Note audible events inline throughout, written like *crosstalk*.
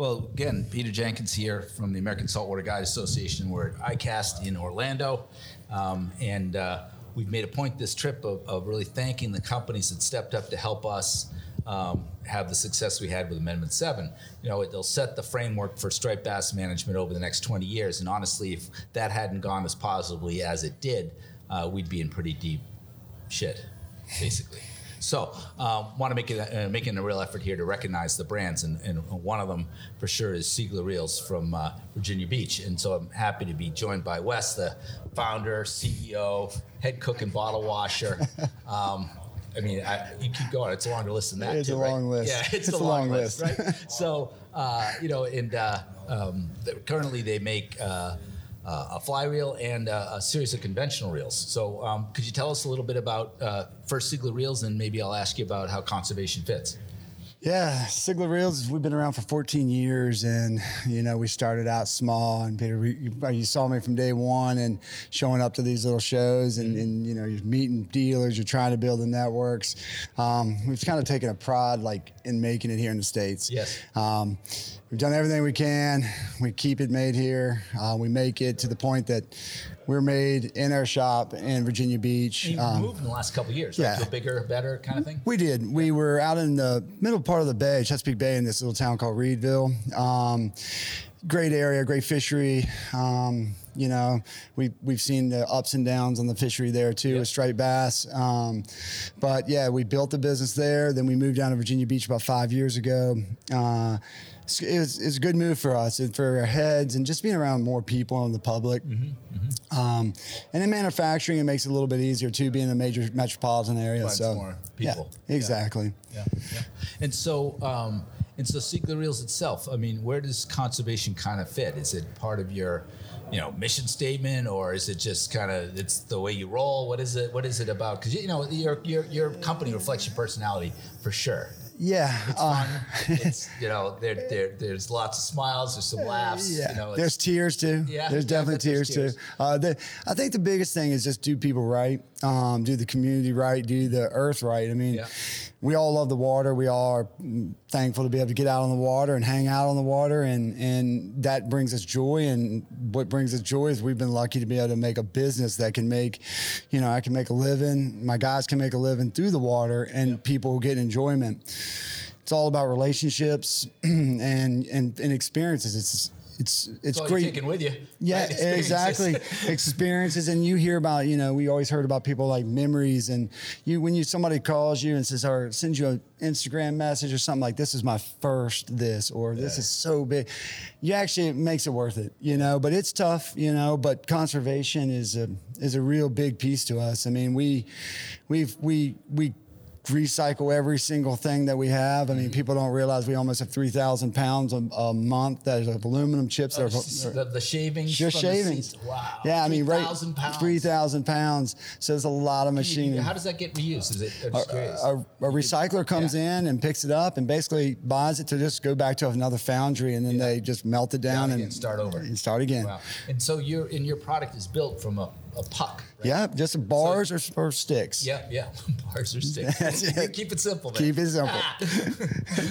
Well, again, Peter Jenkins here from the American Saltwater Guide Association. We're at ICAST in Orlando, um, and uh, we've made a point this trip of, of, really thanking the companies that stepped up to help us um, have the success we had with Amendment 7. You know, it'll set the framework for striped bass management over the next 20 years, and honestly, if that hadn't gone as positively as it did, uh, we'd be in pretty deep shit, basically. So, um, want to make it uh, making a real effort here to recognize the brands, and, and one of them for sure is Seigler Reels from uh, Virginia Beach. And so, I'm happy to be joined by Wes, the founder, CEO, head cook, and bottle washer. *laughs* Um, I mean, I, you keep going. It's a longer list than that. It's a long list. Yeah, it's, it's a, long, long list, list, right? so, uh, you know, and uh, um, currently they make uh, uh, a fly reel and uh, a series of conventional reels. So, um, could you tell us a little bit about uh, first Seigler reels, and maybe I'll ask you about how conservation fits. Yeah, Seigler Reels, we've been around for 14 years and, you know, we started out small and Peter, you, you, saw me from day one and showing up to these little shows and, and you know, you're meeting dealers, you're trying to build the networks. Um, we've kind of taken a pride like in making it here in the States. Yes. Um, we've done everything we can. We keep it made here. Uh, we make it to the point that we're made in our shop in Virginia Beach. And you um, moved in the last couple years, right? Yeah. To a bigger, better kind of thing? We did. We were out in the middle part of the bay, Chesapeake Bay, in this little town called Reedville. Um, great area, great fishery. Um, you know, we we've seen the ups and downs on the fishery there too, yep. with striped bass. Um, but yeah, we built the business there. Then we moved down to Virginia Beach about five years ago. Uh, it was, it a good move for us and for our heads and just being around more people and the public. Mm-hmm, mm-hmm. Um, and in manufacturing, it makes it a little bit easier too, being a major metropolitan area. so more people. Yeah, exactly. Yeah. yeah. And so, um, and so Seigler Reels itself, I mean, where does conservation kind of fit? Is it part of your, you know, mission statement, or is it just kind of it's the way you roll? What is it? What is it about? Because you know, your your your company reflects your personality for sure. Yeah, it's uh, fun. *laughs* it's you know there, there there's lots of smiles, there's some laughs. Yeah, you know, there's tears too. Yeah, there's definitely tears, tears, too. Uh, the, I think the biggest thing is just do people right, um, do the community right, do the earth right. I mean, yeah. We all love the water. We all are thankful to be able to get out on the water and hang out on the water, and and that brings us joy. And what brings us joy is we've been lucky to be able to make a business that can make, you know, I can make a living. My guys can make a living through the water, and yeah. people get enjoyment it's all about relationships *clears throat* and and, and experiences. It's it's it's great. taking with you. Yeah, *laughs* right? exactly. Experiences, and you hear about you know we always heard about people like memories, and you when you somebody calls you and says or sends you an Instagram message or something like this is my first this or this yeah. is so big, you actually it makes it worth it, you know. But it's tough, you know. But conservation is a is a real big piece to us. I mean, we we've we we recycle every single thing that we have. I mean, mm-hmm. people don't realize we almost have 3,000 pounds a, month that of aluminum chips. Oh, the, the, shavings? Just shavings. Wow. Yeah, I mean, right. 3,000 pounds. So there's a lot of machinery. How does that get reused? Is it a, a, a, recycler comes yeah. in and picks it up and basically buys it to just go back to another foundry and then yeah. they just melt it down, down and start over. And start again. Wow. And so your and your product is built from a a puck. Right? Yeah, just bars so, or, or sticks. Yeah, yeah, *laughs* bars or sticks. *laughs* *laughs* Keep it simple. Man. Keep it simple. Ah.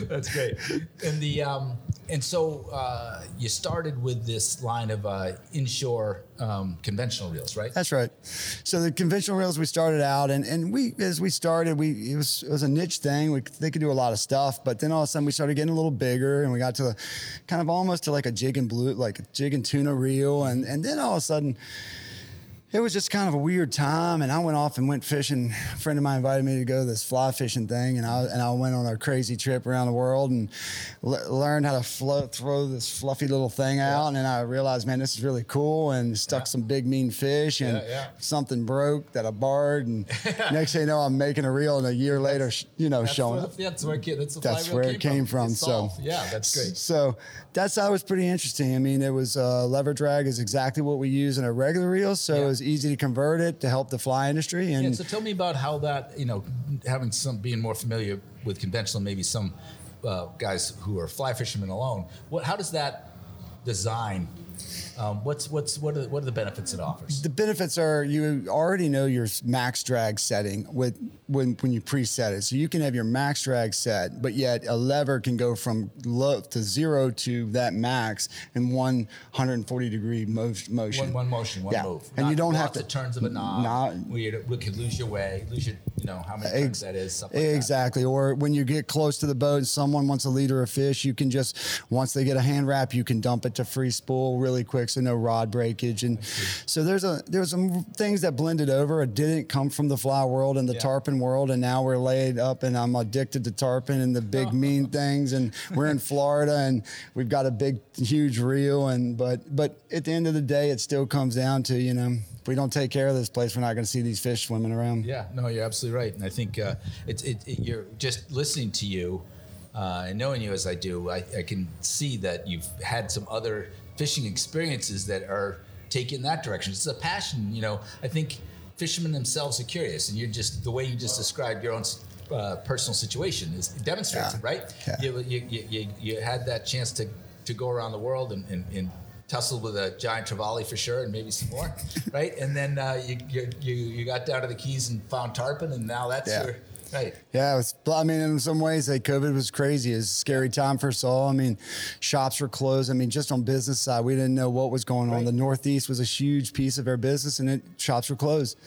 That's great. And the um, and so uh, you started with this line of uh, inshore um, conventional reels, right? That's right. So the conventional reels we started out, and and we as we started, we it was it was a niche thing. We they could do a lot of stuff, but then all of a sudden we started getting a little bigger, and we got to the, kind of almost to like a jig and blue, like a jig and tuna reel, and and then all of a sudden it was just kind of a weird time and I went off and went fishing. A friend of mine invited me to go to this fly fishing thing and I, and I went on a crazy trip around the world and l- learned how to float, throw this fluffy little thing out. Yeah. And then I realized, man, this is really cool and stuck yeah. some big mean fish and yeah, something broke that I barred. And *laughs* next thing you know, I'm making a reel and a year later, you know, showing up. That's where, it, that's that's where it came from. from. So yeah, that's great. So that's how it was pretty interesting. I mean, it was uh, lever drag is exactly what we use in a regular reel. So was easy to convert it to help the fly industry. And yeah, so tell me about how that, you know, having some being more familiar with conventional, maybe some uh, guys who are fly fishermen alone. What, how does that design um, what's what's what are, what are the benefits it offers? The benefits are you already know your max drag setting with when when you preset it, so you can have your max drag set, but yet a lever can go from low to zero to that max in 140 degree motion. One, one motion, one yeah. move, and Not you don't have to turns of a knob. Not, where you, could lose your way, lose your you know how many ex- that is. Like exactly, that. or when you get close to the boat and someone wants a leader of fish, you can just once they get a hand wrap, you can dump it to free spool really quick so no rod breakage. And so there's a there's some things that blended over. It didn't come from the fly world and the yeah. tarpon world, and now we're laid up, and I'm addicted to tarpon and the big *laughs* mean things. And we're in Florida, and we've got a big huge reel. And but but at the end of the day, it still comes down to you know if we don't take care of this place, we're not going to see these fish swimming around. Yeah, no, you're absolutely right, and I think uh, it's it, it, you're just listening to you. Uh, and knowing you as I do, I, I, can see that you've had some other fishing experiences that are taking that direction. It's a passion, you know. I think fishermen themselves are curious, and you're just the way you just described your own uh, personal situation is demonstrates yeah. it, right? Yeah. You, you, you, you, had that chance to, to go around the world and, and, and tussled with a giant trevally for sure, and maybe some more, *laughs* right? And then uh, you, you, you got down to the Keys and found tarpon, and now that's yeah. your Right. Yeah, it was, I mean, in some ways, like COVID was crazy. It was a scary time for us all. I mean, shops were closed. I mean, just on business side, we didn't know what was going right. on. The Northeast was a huge piece of our business, and it, shops were closed.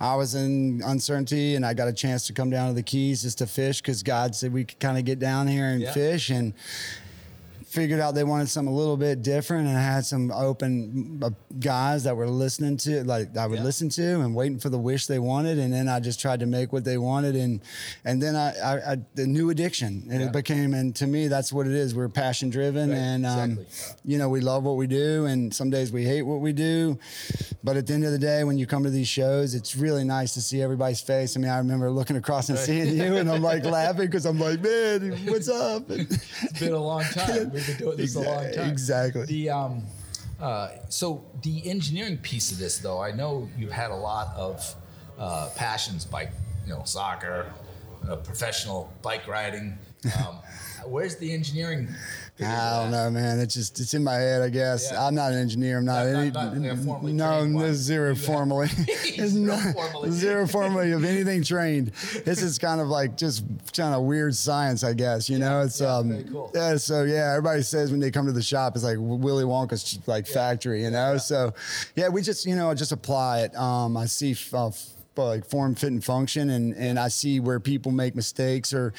I was in uncertainty, and I got a chance to come down to the Keys just to fish because God said we could kind of get down here and yeah. fish. And figured out they wanted something a little bit different and I had some open uh, guys that were listening to like I would yeah. listen to and waiting for the wish they wanted and then I just tried to make what they wanted and and then I, I, I the new addiction and yeah. it became and to me that's what it is we're passion driven right. and um, exactly. you know we love what we do and some days we hate what we do but at the end of the day when you come to these shows it's really nice to see everybody's face I mean I remember looking across and right. seeing you and I'm like laughing because I'm like man what's up it's been a long *laughs* time We've been doing this exactly, a long time. Exactly. The um, uh, so the engineering piece of this, though, I know you've had a lot of uh, passions, bike, you know, soccer, uh, professional bike riding. *laughs* Um, where's the engineering I don't know, man. It's just it's in my head, I guess. Yeah. I'm not an engineer. I'm not, not any. Not, not no, no zero formally. *laughs* zero formally. zero formally of *laughs* anything trained. This is kind of like just kind of weird science, I guess. You yeah, know, it's yeah, um, cool. yeah. So yeah, everybody says when they come to the shop, it's like Willy Wonka's like factory. You know, so yeah, we just you know just apply it. Um, I see. Uh, like uh, form, fit, and function, and and I see where people make mistakes or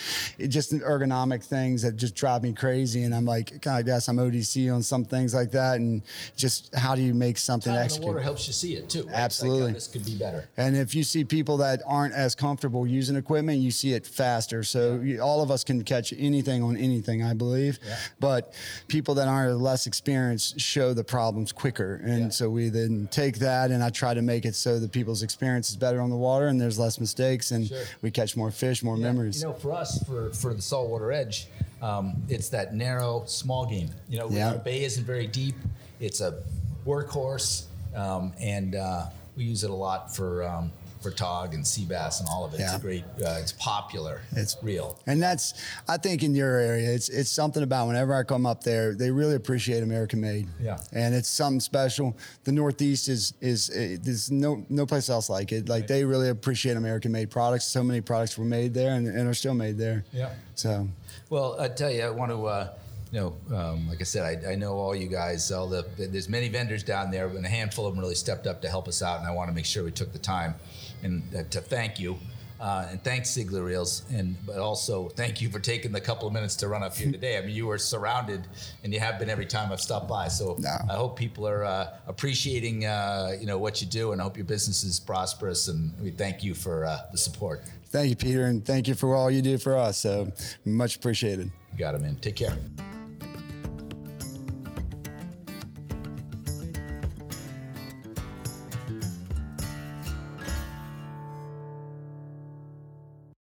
just ergonomic things that just drive me crazy. And I'm like, God, I guess I'm ODC on some things like that, and just how do you make something Time execute? the water helps you see it too. Right? Absolutely, like, this could be better. And if you see people that aren't as comfortable using equipment, you see it faster. So yeah. all of us can catch anything on anything, I believe. Yeah. But people that aren't less experienced show the problems quicker, and yeah. so we then take that and I try to make it so that people's experience is better on on the water and there's less mistakes and sure. we catch more fish, more yeah. memories. You know, for us, for, for the saltwater edge, um, it's that narrow, small game. You know, yeah. our bay isn't very deep. It's a workhorse, um, and uh, we use it a lot for um, for tog and sea bass and all of it. Yeah. It's great. Uh, it's popular. It's real. And that's I think in your area, it's it's something about whenever I come up there, they really appreciate American made. Yeah. And it's something special. The Northeast is is there's no no place else like it. Like right. they really appreciate American made products. So many products were made there and, and are still made there. Yeah. So. Well, I tell you, I want to. Uh, you know, um, like I said, I, I, know all you guys. All the there's many vendors down there, but a handful of them really stepped up to help us out, and I want to make sure we took the time and uh, to thank you Uh, and thanks, Seigler Reels. And but also thank you for taking the couple of minutes to run up here *laughs* today. I mean, you were surrounded, and you have been every time I've stopped by. So no. I hope people are uh, appreciating uh, you know what you do, and I hope your business is prosperous. And we thank you for uh, the support. Thank you, Peter, and thank you for all you do for us. So much appreciated. You got it, man. Take care.